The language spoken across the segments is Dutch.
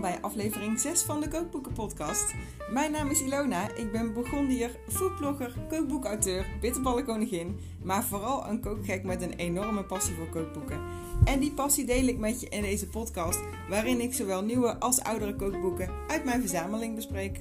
bij aflevering 6 van de Kookboeken Podcast. Mijn naam is Ilona, ik ben Burgondier, foodblogger, kookboekauteur, bitterballenkoningin, maar vooral een kookgek met een enorme passie voor kookboeken. En die passie deel ik met je in deze podcast, waarin ik zowel nieuwe als oudere kookboeken uit mijn verzameling bespreek.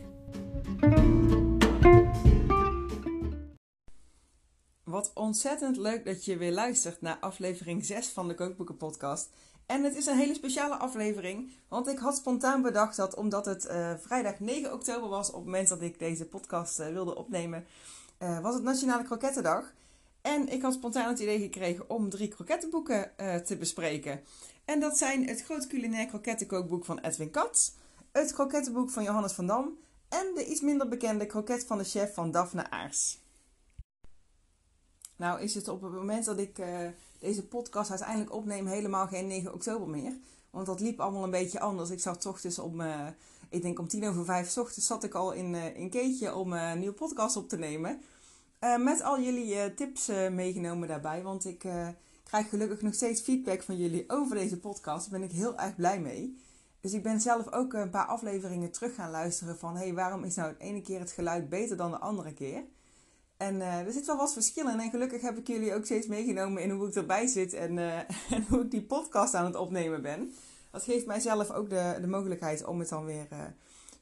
Wat ontzettend leuk dat je weer luistert naar aflevering 6 van de Kookboeken Podcast. En het is een hele speciale aflevering, want ik had spontaan bedacht dat omdat het uh, vrijdag 9 oktober was, op het moment dat ik deze podcast uh, wilde opnemen, uh, was het Nationale Krokettendag. En ik had spontaan het idee gekregen om drie krokettenboeken te bespreken. En dat zijn het Groot Culinair Krokettenkookboek van Edwin Katz, het krokettenboek van Johannes van Dam en de iets minder bekende kroket van de chef van Daphne Aars. Nou is het op het moment dat ik deze podcast uiteindelijk opnemen helemaal geen 9 oktober meer. Want dat liep allemaal een beetje anders. Ik zat ochtends om, uh, ik denk om tien over vijf ochtends zat ik al in, uh, in Keetje om een nieuwe podcast op te nemen. met al jullie tips meegenomen daarbij. Want ik krijg gelukkig nog steeds feedback van jullie over deze podcast. Daar ben ik heel erg blij mee. Dus ik ben zelf ook een paar afleveringen terug gaan luisteren van... hey, waarom is nou de ene keer het geluid beter dan de andere keer? En uh, er zit wel wat verschillen in. En gelukkig heb ik jullie ook steeds meegenomen in hoe ik erbij zit en, uh, en hoe ik die podcast aan het opnemen ben. Dat geeft mijzelf ook de, de mogelijkheid om het dan weer uh,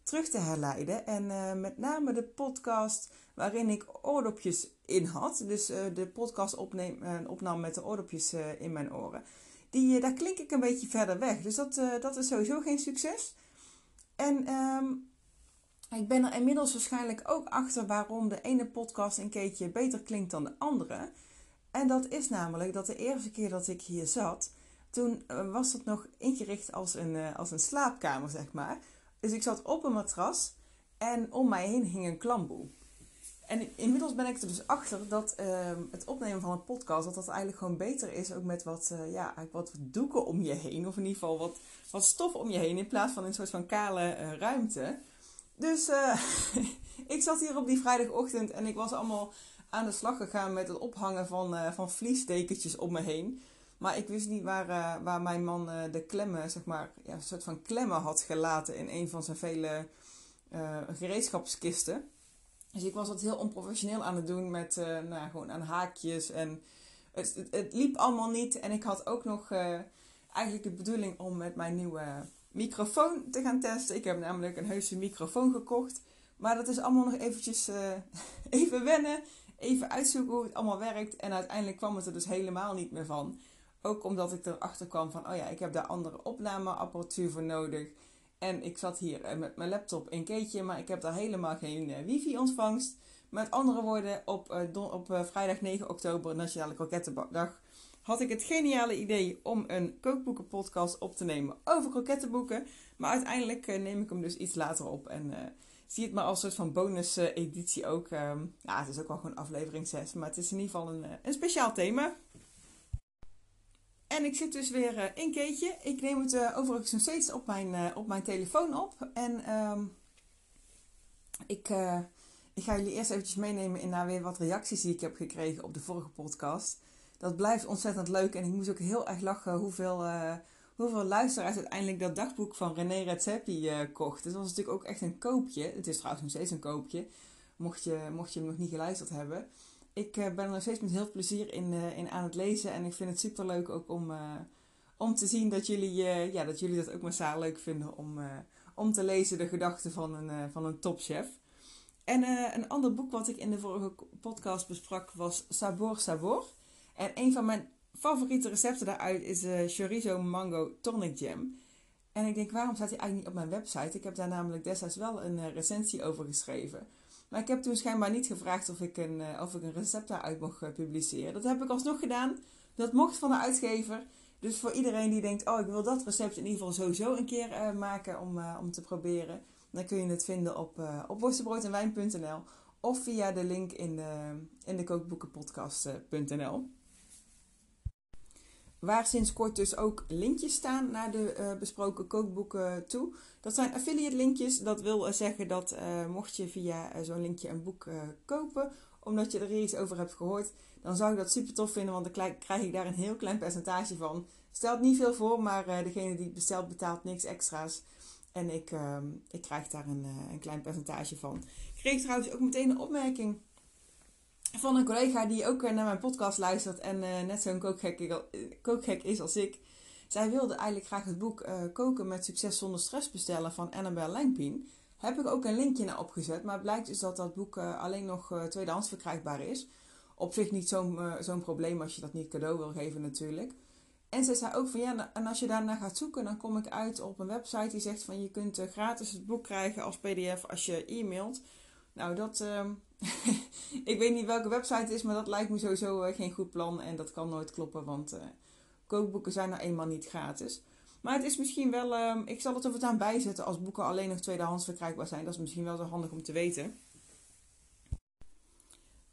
terug te herleiden. En met name de podcast waarin ik oordopjes in had. Dus de podcast opneem, opnam met de oordopjes in mijn oren. Die, daar klink ik een beetje verder weg. Dus dat, dat is sowieso geen succes. En um, ik ben er inmiddels waarschijnlijk ook achter waarom de ene podcast een keertje beter klinkt dan de andere. En dat is namelijk dat de eerste keer dat ik hier zat, toen eh, was het nog ingericht als een, eh, als een slaapkamer, zeg maar. Dus ik zat op een matras en om mij heen hing een klamboe. En inmiddels ben ik er dus achter dat ehm, het opnemen van een podcast, dat dat eigenlijk gewoon beter is. Ook met wat, uh, ja, wat doeken om je heen. Of in ieder geval wat, wat stof om je heen. In plaats van een soort van kale ruimte. Dus uh, ik zat hier op die vrijdagochtend en ik was allemaal aan de slag gegaan met het ophangen van, uh, van vliesdekentjes om me heen. Maar ik wist niet waar, uh, waar mijn man de klemmen, zeg maar, ja, een soort van klemmen had gelaten in een van zijn vele gereedschapskisten. Dus ik was dat heel onprofessioneel aan het doen met nou, gewoon aan haakjes. En het, het, het, liep allemaal niet. En ik had ook nog eigenlijk de bedoeling om met mijn nieuwe microfoon te gaan testen. Ik heb namelijk een heuse microfoon gekocht. Maar dat is allemaal nog eventjes uh, even wennen. Even uitzoeken hoe het allemaal werkt. En uiteindelijk kwam het er dus helemaal niet meer van. Ook omdat ik erachter kwam van, oh ja, ik heb daar andere opnameapparatuur voor nodig. En ik zat hier eh, met mijn laptop in keetje, maar ik heb daar helemaal geen uh, wifi-ontvangst. Met andere woorden, op, op vrijdag 9 oktober, Nationale Krokettendag, had ik het geniale idee om een kookboekenpodcast op te nemen over krokettenboeken. Maar uiteindelijk uh, neem ik hem dus iets later op en uh, zie het maar als een soort van bonus uh, editie ook. Um, ja, het is ook wel gewoon aflevering 6, maar het is in ieder geval een, een speciaal thema. En ik zit dus weer in Keetje. Ik neem het overigens nog steeds op mijn, op mijn telefoon op. En um, ik, ik ga jullie eerst eventjes meenemen in naar weer wat reacties die ik heb gekregen op de vorige podcast dat blijft ontzettend leuk. En ik moest ook heel erg lachen hoeveel, uh, hoeveel luisteraars uiteindelijk dat dagboek van René Redzepi uh, kocht. Het was natuurlijk ook echt een koopje. Het is trouwens nog steeds een koopje. Mocht je, mocht je hem nog niet geluisterd hebben. Ik uh, ben er nog steeds met heel veel plezier in, in aan het lezen. En ik vind het super leuk ook om, om te zien dat jullie, ja, dat jullie dat ook massaal leuk vinden om, om te lezen de gedachten van een, van een topchef. En een ander boek wat ik in de vorige podcast besprak was Sabor Sabor. En een van mijn favoriete recepten daaruit is uh, chorizo mango tonic jam. En ik denk, waarom staat hij eigenlijk niet op mijn website? Ik heb daar namelijk destijds wel een uh, recensie over geschreven. Maar ik heb toen schijnbaar niet gevraagd of ik een, uh, of ik een recept daaruit mocht publiceren. Dat heb ik alsnog gedaan. Dat mocht van de uitgever. Dus voor iedereen die denkt, oh ik wil dat recept in ieder geval sowieso een keer maken om, om te proberen. Dan kun je het vinden op, op worstenbroodенwijn.nl of via de link in de, in de kookboekenpodcast.nl waar sinds kort dus ook linkjes staan naar de uh, besproken kookboeken toe. Dat zijn affiliate linkjes. Dat wil zeggen dat uh, mocht je via zo'n linkje een boek kopen, omdat je er iets over hebt gehoord, dan zou ik dat super tof vinden, want dan krijg ik daar een heel klein percentage van. Stelt niet veel voor, maar degene die het bestelt betaalt niks extra's. En ik, ehm, ik krijg daar een, eh, een klein percentage van. Ik kreeg trouwens ook meteen een opmerking van een collega die ook naar mijn podcast luistert en net zo'n kookgek, is als ik. Zij wilde eigenlijk graag het boek Koken met Succes zonder stress bestellen van Annabelle Langpien. Heb ik ook een linkje naar opgezet, maar het blijkt dus dat dat boek alleen nog tweedehands verkrijgbaar is op zich niet zo'n probleem als je dat niet cadeau wil geven natuurlijk. En ze zei ook van ja, en als je daarna gaat zoeken, dan kom ik uit op een website die zegt van je kunt gratis het boek krijgen als pdf als je e-mailt. Nou, dat, uh, ik weet niet welke website het is, maar dat lijkt me sowieso uh, geen goed plan. En dat kan nooit kloppen, want kookboeken zijn nou eenmaal niet gratis. Maar het is misschien wel, ehm, ik zal het er aan bijzetten als boeken alleen nog tweedehands verkrijgbaar zijn. Dat is misschien wel zo handig om te weten.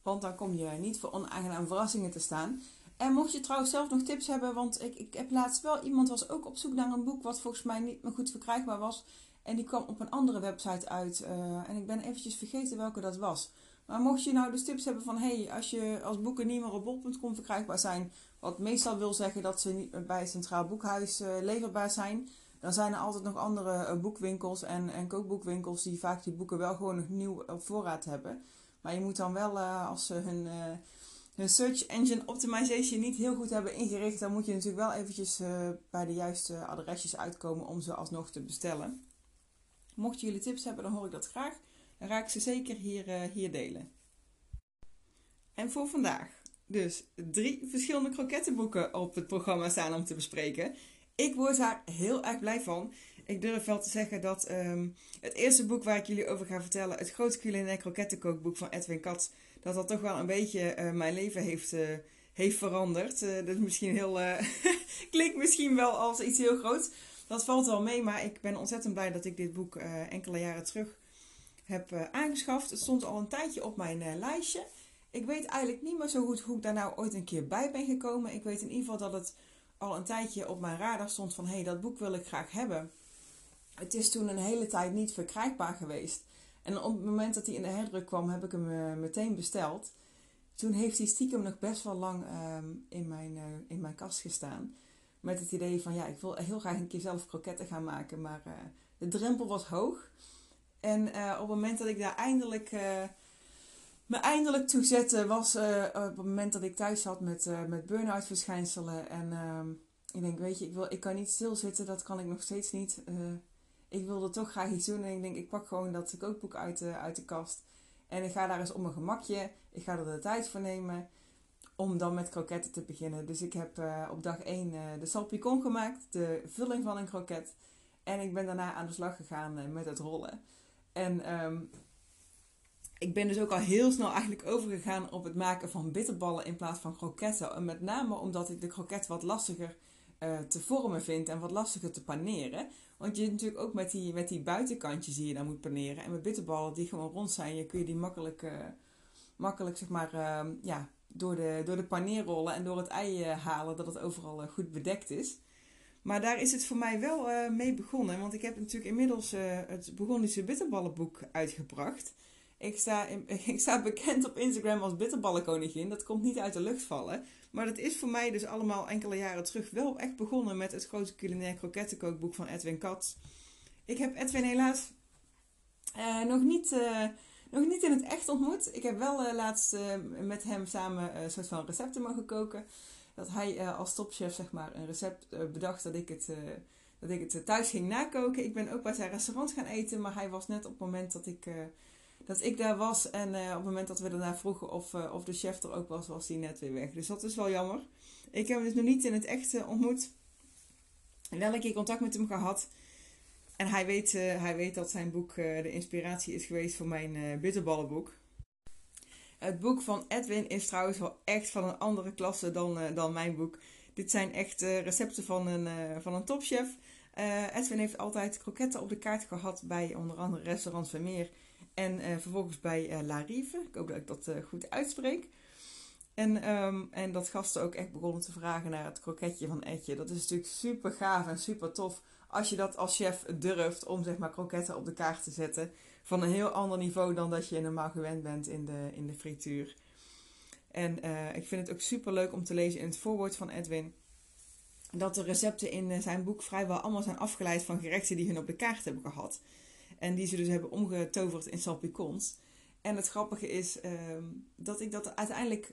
Want dan kom je niet voor onaangename verrassingen te staan. En mocht je trouwens zelf nog tips hebben, want ik, ik heb laatst wel iemand was ook op zoek naar een boek wat volgens mij niet meer goed verkrijgbaar was. En die kwam op een andere website uit. Uh, en ik ben eventjes vergeten welke dat was. Maar mocht je nou dus tips hebben van hey, als, je, als boeken niet meer op bol.com verkrijgbaar zijn, wat meestal wil zeggen dat ze niet bij het Centraal Boekhuis uh, leverbaar zijn, dan zijn er altijd nog andere uh, boekwinkels en, en kookboekwinkels die vaak die boeken wel gewoon nog nieuw op voorraad hebben. Maar je moet dan wel, als ze hun, hun search engine optimization niet heel goed hebben ingericht, dan moet je natuurlijk wel eventjes bij de juiste adresjes uitkomen om ze alsnog te bestellen. Mocht jullie tips hebben, dan hoor ik dat graag. Dan ga ik ze zeker hier, hier delen. En voor vandaag dus drie verschillende krokettenboeken op het programma staan om te bespreken. Ik word daar heel erg blij van. Ik durf wel te zeggen dat um, het eerste boek waar ik jullie over ga vertellen, het grote culinair krokettenkookboek van Edwin Katz, dat dat toch wel een beetje uh, mijn leven heeft, uh, heeft veranderd. Dat is misschien heel, klinkt misschien wel als iets heel groots. Dat valt wel mee, maar ik ben ontzettend blij dat ik dit boek enkele jaren terug heb aangeschaft. Het stond al een tijdje op mijn lijstje. Ik weet eigenlijk niet meer zo goed hoe ik daar nou ooit een keer bij ben gekomen. Ik weet in ieder geval dat het al een tijdje op mijn radar stond van hé, hey, dat boek wil ik graag hebben. Het is toen een hele tijd niet verkrijgbaar geweest. En op het moment dat hij in de herdruk kwam, heb ik hem meteen besteld. Toen heeft hij stiekem nog best wel lang uh, in, mijn, in mijn kast gestaan. Met het idee van ja, ik wil heel graag een keer zelf kroketten gaan maken. Maar eh, de drempel was hoog. En op het moment dat ik daar eindelijk me eindelijk toe zette, was op het moment dat ik thuis zat met, met burn-out verschijnselen. En ehm, ik denk, weet je, ik, wil, ik kan niet stilzitten, dat kan ik nog steeds niet ik wilde toch graag iets doen. En ik denk, ik pak gewoon dat kookboek uit uit de kast. En ik ga daar eens op mijn gemakje. Ik ga er de tijd voor nemen om dan met kroketten te beginnen. Dus ik heb uh, op dag 1 uh, eh, de salpicon gemaakt, de vulling van een kroket. En ik ben daarna aan de slag gegaan uh, met het rollen. En um, ik ben dus ook al heel snel eigenlijk overgegaan op het maken van bitterballen in plaats van kroketten. En met name omdat ik de kroket wat lastiger te vormen vind en wat lastiger te paneren. Want je natuurlijk ook met die, met die buitenkantjes die je dan moet paneren. En met bitterballen die gewoon rond zijn, je kun je die makkelijk, makkelijk zeg maar, uh, ja, door, de, door de paneer rollen en door het ei uh, halen, dat het overal eh, goed bedekt is. Maar daar is het voor mij wel mee begonnen. Want ik heb natuurlijk inmiddels het Burgondische bitterballenboek uitgebracht. Ik sta, ik sta bekend op Instagram als bitterballenkoningin. Dat komt niet uit de lucht vallen. Maar dat is voor mij dus allemaal enkele jaren terug wel echt begonnen met het grote culinair krokettenkookboek van Edwin Katz. Ik heb Edwin helaas uh, nog, niet, uh, nog niet in het echt ontmoet. Ik heb wel uh, laatst met hem samen een soort van recepten mogen koken. Dat hij als topchef zeg maar een recept bedacht dat ik het dat ik het thuis ging nakoken. Ik ben ook bij zijn restaurant gaan eten, maar hij was net op het moment dat ik dat ik daar was. En op het moment dat we daarna vroegen of, of de chef er ook was, was hij net weer weg. Dus dat is wel jammer. Ik heb hem dus nog niet in het echt ontmoet. Wel een keer contact met hem gehad. En hij weet, hij weet dat zijn boek de inspiratie is geweest voor mijn bitterballenboek. Het boek van Edwin is trouwens wel echt van een andere klasse dan, dan mijn boek. Dit zijn echt recepten van een, van een topchef. Edwin heeft altijd kroketten op de kaart gehad bij onder andere restaurant Vermeer en vervolgens bij uh, La Rive. Ik hoop dat ik dat goed uitspreek. En, um, en dat gasten ook echt begonnen te vragen naar het kroketje van Etje. Dat is natuurlijk super gaaf en super tof als je dat als chef durft om zeg maar kroketten op de kaart te zetten. Van een heel ander niveau dan dat je normaal gewend bent in de, in de frituur. En ik vind het ook super leuk om te lezen in het voorwoord van Edwin. dat de recepten in zijn boek vrijwel allemaal zijn afgeleid van gerechten die hun op de kaart hebben gehad. En die ze dus hebben omgetoverd in salpicons. En het grappige is ehm, dat ik dat uiteindelijk.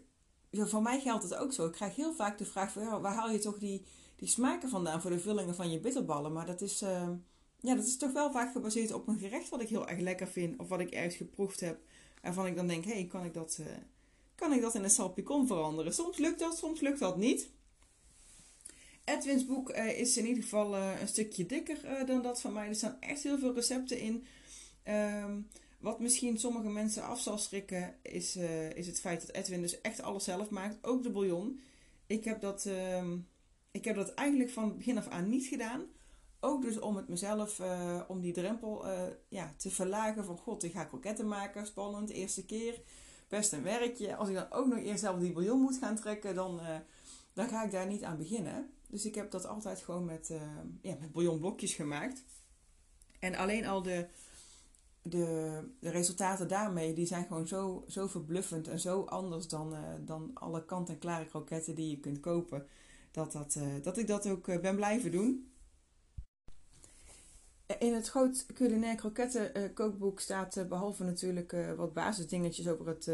Voor mij geldt het ook zo. Ik krijg heel vaak de vraag ja, waar haal je toch die, die smaken vandaan voor de vullingen van je bitterballen? Maar dat is, ehm, ja, dat is toch wel vaak gebaseerd op een gerecht wat ik heel erg lekker vind. Of wat ik ergens geproefd heb. Waarvan ik dan denk, hé, hey, kan, ik dat, uh, kan ik dat in een salpicon veranderen? Soms lukt dat, soms lukt dat niet. Edwins boek uh, is in ieder geval uh, een stukje dikker dan dat van mij. Er staan echt heel veel recepten in. Um, wat misschien sommige mensen af zal schrikken, is, is het feit dat Edwin dus echt alles zelf maakt. Ook de bouillon. Ik heb dat, uh, ik heb dat eigenlijk van begin af aan niet gedaan. Ook dus om het mezelf, uh, om die drempel uh, ja, te verlagen. Van god, ik ga kroketten maken. Spannend, eerste keer. Best een werkje. Als ik dan ook nog eerst zelf die bouillon moet gaan trekken, dan, dan ga ik daar niet aan beginnen. Dus ik heb dat altijd gewoon met, ja, met bouillonblokjes gemaakt. En alleen al de de, de resultaten daarmee die zijn gewoon zo, zo verbluffend en zo anders dan, dan alle kant-en-klare kroketten die je kunt kopen. Dat, dat, uh, dat ik dat ook uh, ben blijven doen. In het groot culinair kroketten kookboek staat behalve natuurlijk wat basisdingetjes over het,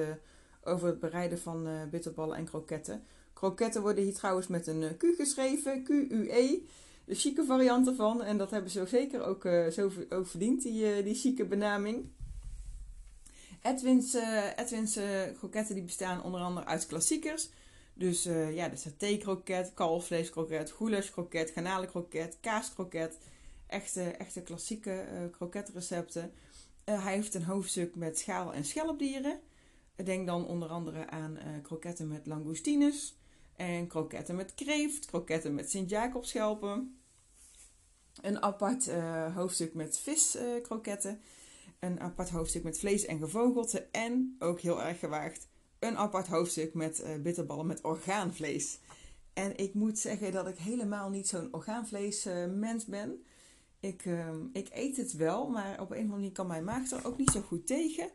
over het bereiden van bitterballen en kroketten. Kroketten worden hier trouwens met een Q geschreven, Q-U-E de chique variant ervan. En dat hebben ze ook zeker ook, zo ook verdiend, die, die chique benaming. Edwin's, Edwin's kroketten die bestaan onder andere uit klassiekers. Dus ja, de saté-kroket, kalfvleeskroket, goulashkroket, garnalenkroket, kaaskroket. Echte, echte klassieke kroketrecepten. hij heeft een hoofdstuk met schaal- en schelpdieren. Denk dan onder andere aan kroketten met langoustines. En kroketten met kreeft, kroketten met Sint-Jacobschelpen. Een apart uh, hoofdstuk met viskroketten. Uh, een apart hoofdstuk met vlees en gevogelte. En, ook heel erg gewaagd, een apart hoofdstuk met uh, bitterballen met orgaanvlees. En ik moet zeggen dat ik helemaal niet zo'n orgaanvleesmens ben. Ik, ehm, ik eet het wel, maar op een of andere manier kan mijn maag er ook niet zo goed tegen.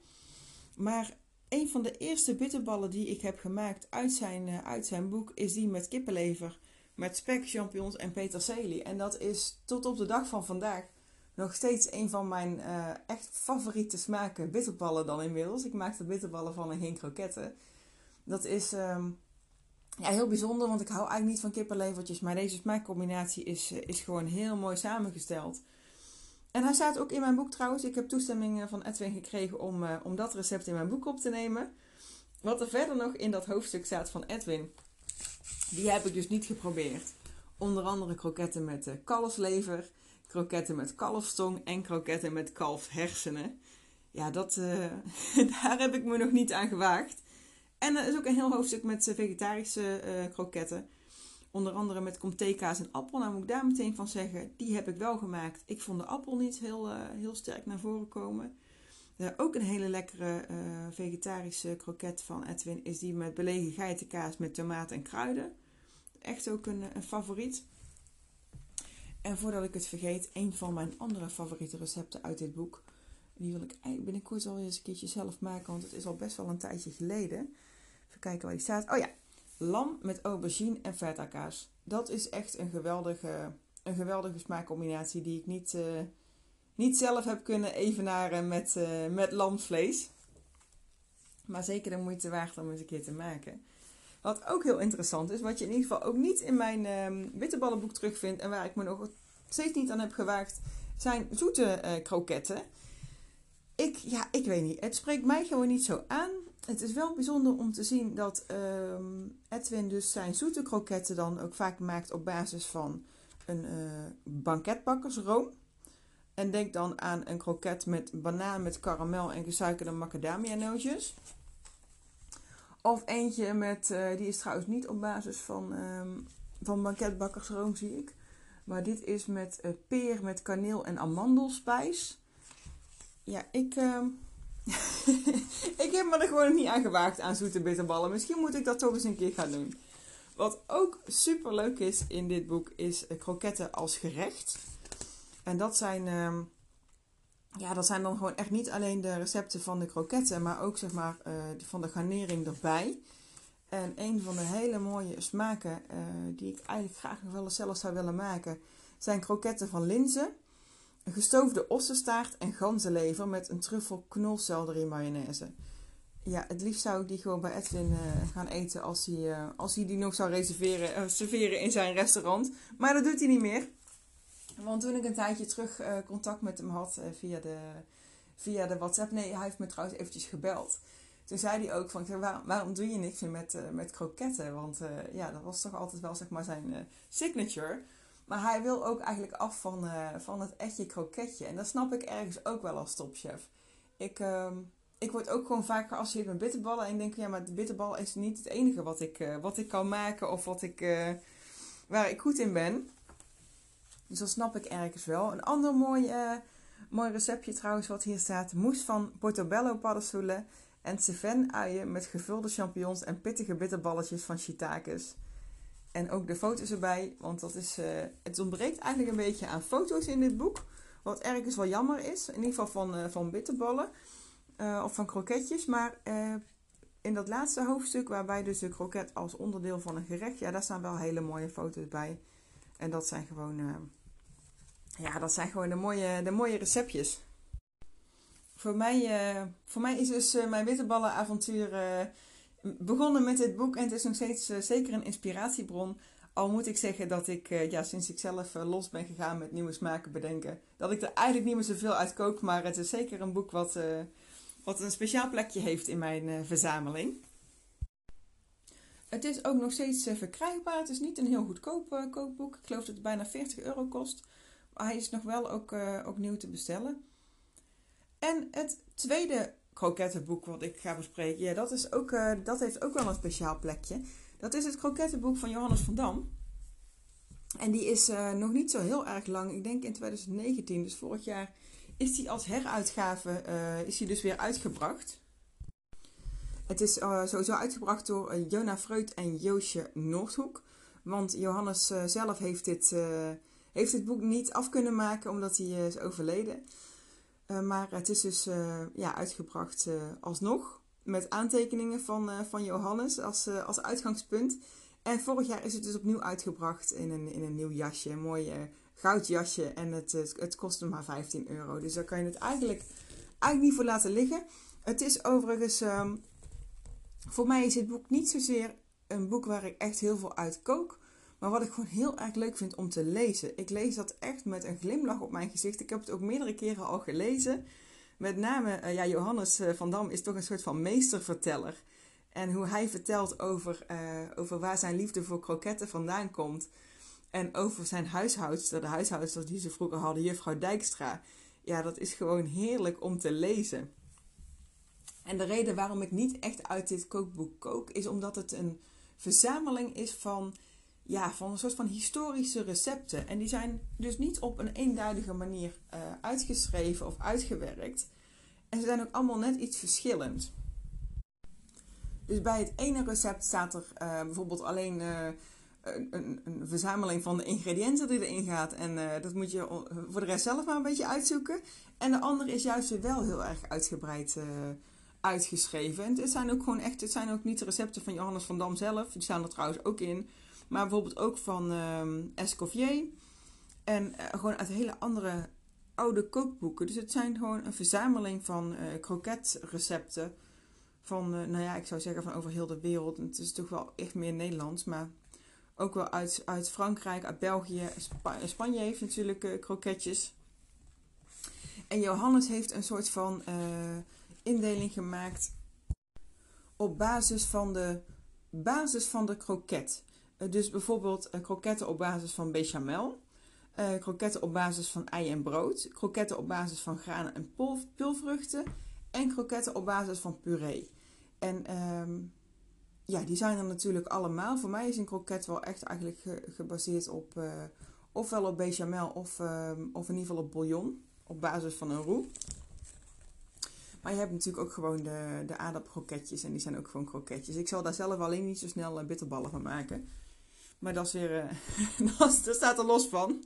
Maar een van de eerste bitterballen die ik heb gemaakt uit zijn, uh, uit zijn boek is die met kippenlever, met spek, champignons en peterselie. En dat is tot op de dag van vandaag nog steeds een van mijn uh, echt favoriete smaken bitterballen dan inmiddels. Ik maak de bitterballen van en geen kroketten. Dat is um, ja, heel bijzonder, want ik hou eigenlijk niet van kippenlevertjes. Maar deze smaakcombinatie is, uh, is gewoon heel mooi samengesteld. En hij staat ook in mijn boek trouwens. Ik heb toestemming van Edwin gekregen om, uh, om dat recept in mijn boek op te nemen. Wat er verder nog in dat hoofdstuk staat van Edwin, die heb ik dus niet geprobeerd. Onder andere kroketten met kalfslever, kroketten met kalfstong en kroketten met kalfshersenen. Ja, dat, uh, daar heb ik me nog niet aan gewaagd. En er is ook een heel hoofdstuk met vegetarische kroketten. Onder andere met comté-kaas en appel. Nou moet ik daar meteen van zeggen, die heb ik wel gemaakt. Ik vond de appel niet heel, heel sterk naar voren komen. Ook een hele lekkere vegetarische kroket van Edwin is die met belegen geitenkaas met tomaat en kruiden. Echt ook een, een favoriet. En voordat ik het vergeet, een van mijn andere favoriete recepten uit dit boek. Die wil ik eigenlijk binnenkort al eens een keertje zelf maken, want het is al best wel een tijdje geleden. Even kijken waar die staat. Oh ja, lam met aubergine en feta kaas. Dat is echt een geweldige, een geweldige smaakcombinatie die ik niet, uh, niet zelf heb kunnen evenaren met, uh, met lamsvlees. Maar zeker de moeite waard om eens een keer te maken. Wat ook heel interessant is, wat je in ieder geval ook niet in mijn uh, bitterballenboek terugvindt en waar ik me nog steeds niet aan heb gewaagd, zijn zoete uh, kroketten. Ik, ja, ik weet niet. Het spreekt mij gewoon niet zo aan het is wel bijzonder om te zien dat um, Edwin dus zijn zoete kroketten dan ook vaak maakt op basis van een uh, banketbakkersroom. En denk dan aan een kroket met banaan met karamel en gesuikerde macadamia nootjes. Of eentje met, uh, die is trouwens niet op basis van, um, van banketbakkersroom zie ik. Maar dit is met uh, peer met kaneel en amandelspijs. Ja, ik... Uh, ik heb me er gewoon niet aan gewaagd aan zoete bitterballen. Misschien moet ik dat toch eens een keer gaan doen. Wat ook super leuk is in dit boek is kroketten als gerecht. En dat zijn, uh, ja, dat zijn dan gewoon echt niet alleen de recepten van de kroketten, maar ook zeg maar uh, van de garnering erbij. En een van de hele mooie smaken uh, die ik eigenlijk graag nog wel eens zelf zou willen maken, zijn kroketten van linzen, gestoofde ossenstaart en ganzenlever met een truffel knolselderie mayonaise. Ja, het liefst zou ik die gewoon bij Edwin uh, gaan eten als hij, als hij die nog zou reserveren, serveren in zijn restaurant. Maar dat doet hij niet meer. Want toen ik een tijdje terug contact met hem had via, de, via de WhatsApp, nee, hij heeft me trouwens eventjes gebeld toen zei hij ook van, waarom, doe je niks meer met, uh, met kroketten? Want ja, dat was toch altijd wel zeg maar zijn signature. Maar hij wil ook eigenlijk af van, van het etje kroketje. En dat snap ik ergens ook wel als topchef. Ik, ehm, ik word ook gewoon vaak geassocieerd met bitterballen. En ik denk, ja, maar de bitterbal is niet het enige wat ik, wat ik kan maken. Of wat ik, waar ik goed in ben. Dus dat snap ik ergens wel. Een ander mooi, mooi receptje trouwens wat hier staat. Moes van portobello paddenstoelen en Ceven-uien met gevulde champignons en pittige bitterballetjes van shiitakes. En ook de foto's erbij, want dat is, uh, het ontbreekt eigenlijk een beetje aan foto's in dit boek. Wat ergens wel jammer is, in ieder geval van, uh, van bitterballen of van kroketjes. Maar in dat laatste hoofdstuk, waarbij dus de kroket als onderdeel van een gerecht, ja, daar staan wel hele mooie foto's bij. En dat zijn gewoon, ja, dat zijn gewoon de mooie, de mooie receptjes. Voor mij, uh, voor mij is dus uh, mijn bitterballenavontuur uh, begonnen met dit boek. En het is nog steeds zeker een inspiratiebron. Al moet ik zeggen dat ik, ja, sinds ik zelf los ben gegaan met nieuwe smaken bedenken, dat ik er eigenlijk niet meer zoveel uit kook. Maar het is zeker een boek wat, wat een speciaal plekje heeft in mijn verzameling. Het is ook nog steeds verkrijgbaar. Het is niet een heel goedkoop kookboek. Ik geloof dat het bijna 40 euro kost. Hij is nog wel ook, ook nieuw te bestellen. En het tweede krokettenboek wat ik ga bespreken, ja, dat, is ook, uh, dat heeft ook wel een speciaal plekje. Dat is het krokettenboek van Johannes van Dam. En die is uh, nog niet zo heel erg lang, ik denk in 2019, dus vorig jaar is die als heruitgave uh, is die dus weer uitgebracht. Het is sowieso uitgebracht door Jona Freut en Joosje Noordhoek. Want Johannes zelf heeft dit, heeft dit boek niet af kunnen maken omdat hij is overleden. Eh, maar het is dus uh, ja, uitgebracht alsnog met aantekeningen van, van Johannes als, als uitgangspunt. En vorig jaar is het dus opnieuw uitgebracht in een, in een nieuw jasje, een mooi goudjasje. En het, het kostte maar 15 euro. Dus daar kan je het eigenlijk, eigenlijk niet voor laten liggen. Het is overigens, um, voor mij is dit boek niet zozeer een boek waar ik echt heel veel uit kook. Maar wat ik gewoon heel erg leuk vind om te lezen. Ik lees dat echt met een glimlach op mijn gezicht. Ik heb het ook meerdere keren al gelezen. Met name, uh, ja, Johannes uh, van Dam is toch een soort van meesterverteller. En hoe hij vertelt over, uh, over waar zijn liefde voor kroketten vandaan komt. En over zijn huishoudster, de huishoudster die ze vroeger hadden, juffrouw Dijkstra. Ja, dat is gewoon heerlijk om te lezen. En de reden waarom ik niet echt uit dit kookboek kook, is omdat het een verzameling is van ja, van een soort van historische recepten. En die zijn dus niet op een eenduidige manier uh, uitgeschreven of uitgewerkt. En ze zijn ook allemaal net iets verschillend. Dus bij het ene recept staat er uh, bijvoorbeeld alleen een, een, een, verzameling van de ingrediënten die erin gaat. En dat moet je voor de rest zelf maar een beetje uitzoeken. En de andere is juist weer wel heel erg uitgebreid uitgeschreven. En het zijn ook gewoon echt, het zijn ook niet de recepten van Johannes van Dam zelf. Die staan er trouwens ook in. Maar bijvoorbeeld ook van um, Escoffier. En uh, gewoon uit hele andere oude kookboeken. Dus het zijn gewoon een verzameling van uh, kroketrecepten. Van, uh, nou ja, ik zou zeggen van over heel de wereld. En het is toch wel echt meer Nederlands. Maar ook wel uit, uit Frankrijk, uit België. Spa Spanje heeft natuurlijk kroketjes. En Johannes heeft een soort van indeling gemaakt op basis van de basis van de kroket. Eh, dus bijvoorbeeld uh, kroketten op basis van bechamel. Uh, kroketten op basis van ei en brood. Kroketten op basis van granen en pulvruchten. En kroketten op basis van puree. En um, ja, die zijn er natuurlijk allemaal. Voor mij is een kroket wel echt eigenlijk ge gebaseerd op ofwel op bechamel of, uh, of in ieder geval op bouillon. Op basis van een roux. Maar je hebt natuurlijk ook gewoon de, de aardappelkroketjes en die zijn ook gewoon kroketjes. Ik zal daar zelf alleen niet zo snel bitterballen van maken. Maar dat is weer. Uh, dat, staat er los van.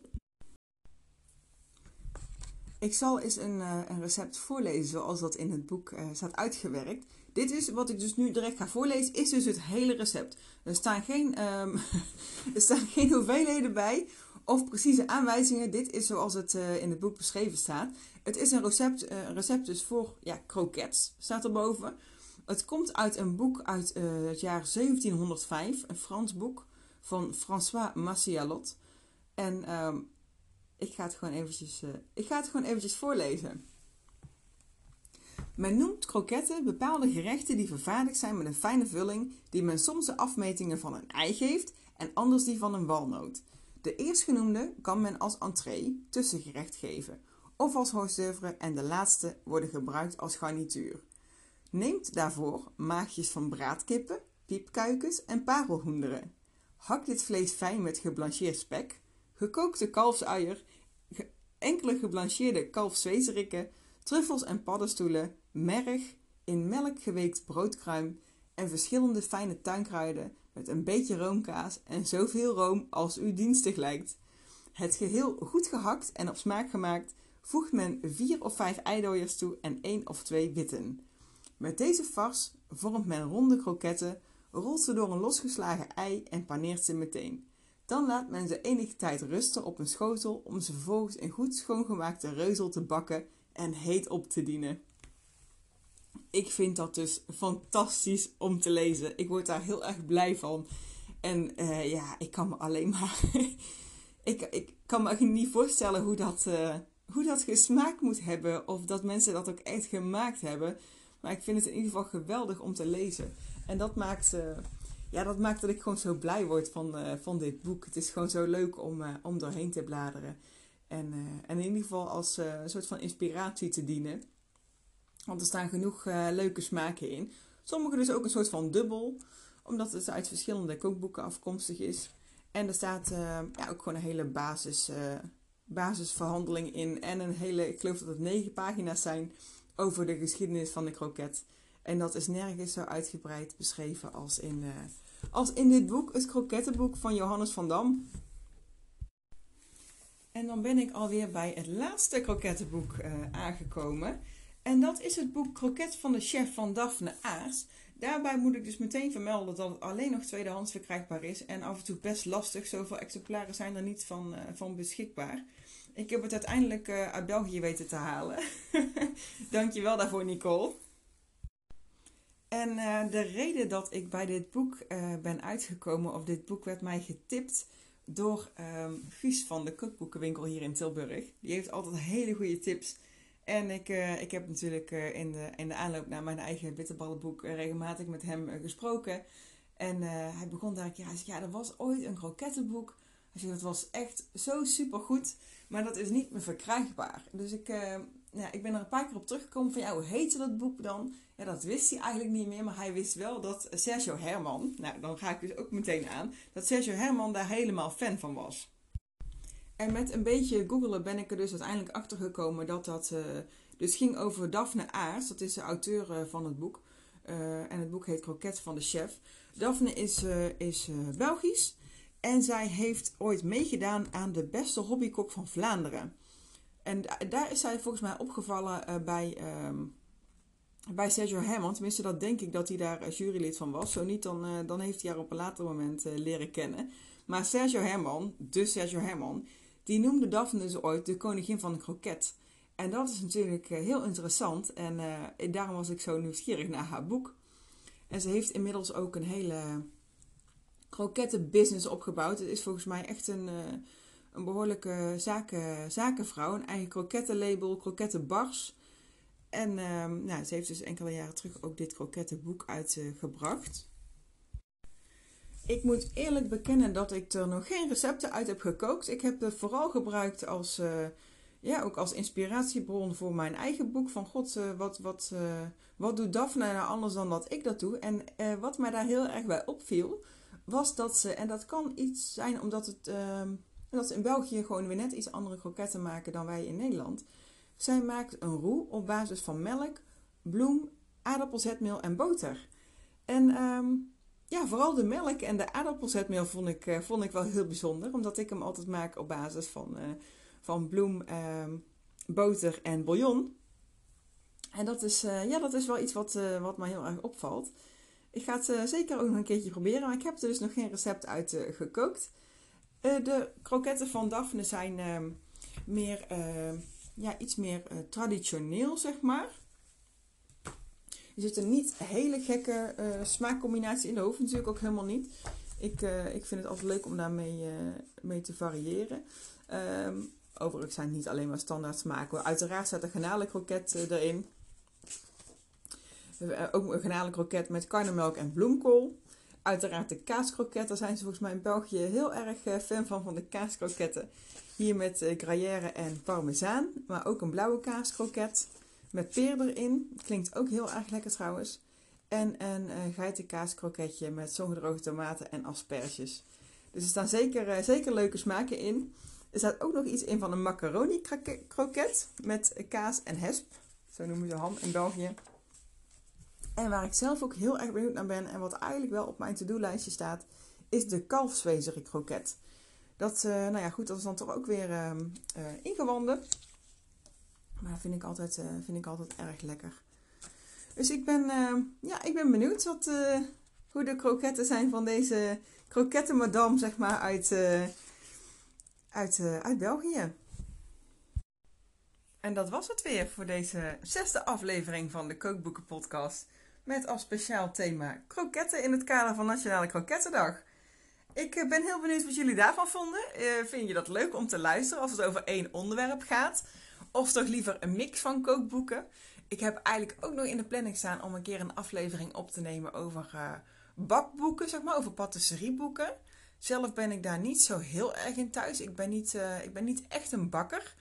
Ik zal eens een, uh, een recept voorlezen zoals dat in het boek uh, staat uitgewerkt. Dit is wat ik dus nu direct ga voorlezen, is dus het hele recept. Er staan geen, um, er staan geen hoeveelheden bij of precieze aanwijzingen. Dit is zoals het in het boek beschreven staat. Het is een recept, recept dus voor ja, croquettes, staat erboven. Het komt uit een boek uit het jaar 1705, een Frans boek van François Massialot. En um, ik ga het gewoon eventjes, uh, ik ga het gewoon eventjes voorlezen. Men noemt kroketten bepaalde gerechten die vervaardigd zijn met een fijne vulling, die men soms de afmetingen van een ei geeft en anders die van een walnoot. De eerstgenoemde kan men als entree, tussengerecht geven, of als d'oeuvre en de laatste worden gebruikt als garnituur. Neemt daarvoor maagjes van braadkippen, piepkuikens en parelhoenderen. Hak dit vlees fijn met geblancheerd spek, gekookte kalfsuier, enkele geblancheerde kalfswezerikken, truffels en paddenstoelen, merg, in melk geweekt broodkruim en verschillende fijne tuinkruiden met een beetje roomkaas en zoveel room als u dienstig lijkt. Het geheel goed gehakt en op smaak gemaakt, voegt men vier of vijf eidooiers toe en één of twee witten. Met deze fars vormt men ronde kroketten, rolt ze door een losgeslagen ei en paneert ze meteen. Dan laat men ze enige tijd rusten op een schotel om ze vervolgens in goed schoongemaakte reuzel te bakken en heet op te dienen. Ik vind dat dus fantastisch om te lezen. Ik word daar heel erg blij van. En uh, ja, ik kan me alleen maar. ik, ik kan me niet voorstellen hoe dat, uh, hoe dat gesmaakt moet hebben. Of dat mensen dat ook echt gemaakt hebben. Maar ik vind het in ieder geval geweldig om te lezen. En dat maakt. Uh, ja, dat maakt dat ik gewoon zo blij word van, uh, van dit boek. Het is gewoon zo leuk om, uh, om doorheen te bladeren. En, uh, en in ieder geval als een soort van inspiratie te dienen. Want er staan genoeg leuke smaken in. Sommige dus ook een soort van dubbel. Omdat het uit verschillende kookboeken afkomstig is. En er staat ja, ook gewoon een hele basis, basisverhandeling in. En een hele, ik geloof dat het negen pagina's zijn over de geschiedenis van de kroket. En dat is nergens zo uitgebreid beschreven als in, als in dit boek, het krokettenboek van Johannes van Dam. En dan ben ik alweer bij het laatste krokettenboek uh, aangekomen. En dat is het boek Kroket van de Chef van Daphne Aars. Daarbij moet ik dus meteen vermelden dat het alleen nog tweedehands verkrijgbaar is. En af en toe best lastig. Zoveel exemplaren zijn er niet van, uh, van beschikbaar. Ik heb het uiteindelijk uit België weten te halen. Dankjewel daarvoor, Nicole. En uh, de reden dat ik bij dit boek uh, ben uitgekomen, of dit boek werd mij getipt door um, Guus van de kookboekenwinkel hier in Tilburg. Die heeft altijd hele goede tips. En ik, uh, ik heb natuurlijk in, de, in de aanloop naar mijn eigen bitterballenboek regelmatig met hem gesproken. En hij begon daar keer, hij zei, ja, er was ooit een krokettenboek. Hij zei, dat was echt zo super goed, maar dat is niet meer verkrijgbaar. Dus ik, ja, ik ben er een paar keer op teruggekomen van, ja, hoe heette dat boek dan? Ja, dat wist hij eigenlijk niet meer, maar hij wist wel dat Sergio Herman, nou dan ga ik dus ook meteen aan, dat Sergio Herman daar helemaal fan van was. En met een beetje googelen ben ik er dus uiteindelijk achter gekomen dat dat uh, dus ging over Daphne Aars, dat is de auteur uh, van het boek. Uh, en het boek heet Kroket van de Chef. Daphne is, is Belgisch en zij heeft ooit meegedaan aan de beste hobbykok van Vlaanderen. En daar is zij volgens mij opgevallen bij. Um, bij Sergio Herman. Tenminste, dat denk ik dat hij daar jurylid van was. Zo niet, dan, uh, dan heeft hij haar op een later moment leren kennen. Maar Sergio Herman, de Sergio Herman, die noemde Daphne dus ooit de koningin van de kroket. En dat is natuurlijk heel interessant. En daarom was ik zo nieuwsgierig naar haar boek. En ze heeft inmiddels ook een hele krokettenbusiness opgebouwd. Het is volgens mij echt een, een behoorlijke zaken, zakenvrouw. Een eigen krokettenlabel, krokettenbars. En um, nou, ze heeft dus enkele jaren terug ook dit krokettenboek uitgebracht. ik moet eerlijk bekennen dat ik er nog geen recepten uit heb gekookt. Ik heb het vooral gebruikt als, uh, ja, ook als inspiratiebron voor mijn eigen boek. Van god, uh, wat, wat, uh, wat doet Daphne nou anders dan dat ik dat doe? En wat mij daar heel erg bij opviel, was dat ze, en dat kan iets zijn omdat, het, ehm, dat ze in België gewoon weer net iets andere kroketten maken dan wij in Nederland. Zij maakt een roe op basis van melk, bloem, aardappelzetmeel en boter. En um, ja, vooral de melk en de aardappelzetmeel vond ik, uh, vond ik wel heel bijzonder. Omdat ik hem altijd maak op basis van, uh, van bloem, um, boter en bouillon. En dat is, ja, dat is wel iets wat, wat mij heel erg opvalt. Ik ga het zeker ook nog een keertje proberen, maar ik heb er dus nog geen recept uit gekookt. De kroketten van Daphne zijn ehm, meer, ja, iets meer traditioneel, zeg maar. Er zitten niet hele gekke uh, smaakcombinaties in. Dat hoeft natuurlijk ook helemaal niet. Ik, ik vind het altijd leuk om daarmee mee te variëren. Um, overigens zijn het niet alleen maar standaard smaken. Uiteraard staat een kroket erin. Ook een garnalenkroket met karnemelk en bloemkool. Uiteraard de kaaskroket. Daar zijn ze volgens mij in België heel erg fan van, van de kaaskroketten. Hier met gruyère en parmezaan. Maar ook een blauwe kaaskroket. Met peer erin. Klinkt ook heel erg lekker trouwens. En een uh, geitenkaaskroketje met zongedroogde tomaten en asperges. Dus er staan zeker, uh, zeker leuke smaken in. Er staat ook nog iets in van een macaroni kroket met kaas en hesp. Zo noemen ze ham in België. En waar ik zelf ook heel erg benieuwd naar ben en wat eigenlijk wel op mijn to-do-lijstje staat, is de kalfswezerik kroket. Dat, uh, nou ja, goed, dat is dan toch ook weer uh, ingewanden. Maar vind ik altijd, uh, vind ik altijd erg lekker. Dus ik ben, uh, ja, ik ben benieuwd wat, hoe de kroketten zijn van deze krokettenmadam, zeg maar, uit, uit, uit België. En dat was het weer voor deze zesde aflevering van de Kookboeken Podcast. Met als speciaal thema kroketten in het kader van Nationale Krokettendag. Ik ben heel benieuwd wat jullie daarvan vonden. vind je dat leuk om te luisteren als het over één onderwerp gaat? Of toch liever een mix van kookboeken. Ik heb eigenlijk ook nog in de planning staan om een keer een aflevering op te nemen over uh, bakboeken, zeg maar, over patisserieboeken. Zelf ben ik daar niet zo heel erg in thuis. Ik ben niet, ik ben niet echt een bakker.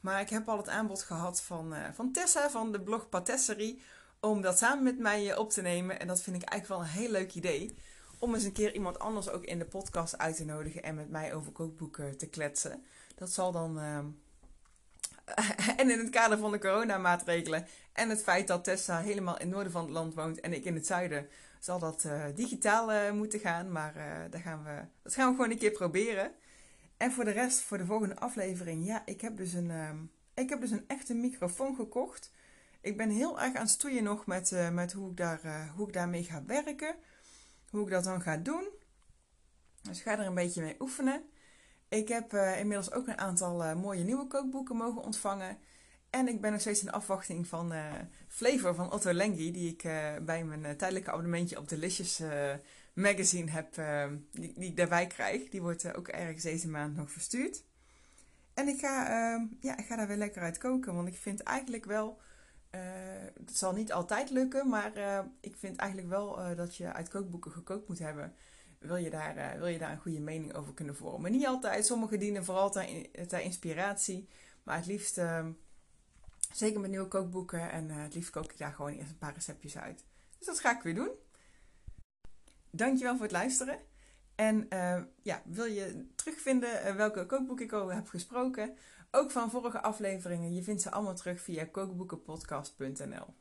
Maar ik heb al het aanbod gehad van, van Tessa van de blog Patisserie om dat samen met mij op te nemen. En dat vind ik eigenlijk wel een heel leuk idee. Om eens een keer iemand anders ook in de podcast uit te nodigen en met mij over kookboeken te kletsen. Dat zal dan en in het kader van de coronamaatregelen en het feit dat Tessa helemaal in het noorden van het land woont en ik in het zuiden, zal dat uh, digitaal uh, moeten gaan. Maar dat, gaan we, dat gaan we gewoon een keer proberen. En voor de rest, voor de volgende aflevering, ja, ik heb dus een, ik heb dus een echte microfoon gekocht. Ik ben heel erg aan het stoeien nog met, met hoe, ik daar, hoe ik daarmee ga werken. Hoe ik dat dan ga doen. Dus ik ga er een beetje mee oefenen. Ik heb uh, inmiddels ook een aantal mooie nieuwe kookboeken mogen ontvangen. En ik ben nog steeds in afwachting van Flavor van Otto Lengi, die ik bij mijn tijdelijke abonnementje op Delicious magazine heb, die, die, ik daarbij krijg. Die wordt ook ergens deze maand nog verstuurd. En ik ga, ja, ik ga daar weer lekker uit koken, want ik vind eigenlijk wel, het zal niet altijd lukken, maar ik vind eigenlijk wel dat je uit kookboeken gekookt moet hebben wil je, daar, wil je daar een goede mening over kunnen vormen. Niet altijd, sommige dienen vooral ter, inspiratie, maar het liefst, uh, zeker met nieuwe kookboeken, en het liefst kook ik daar gewoon eerst een paar receptjes uit. Dus dat ga ik weer doen. Dankjewel voor het luisteren. En ja, wil je terugvinden welke kookboeken ik over heb gesproken? Ook van vorige afleveringen. Je vindt ze allemaal terug via kookboekenpodcast.nl.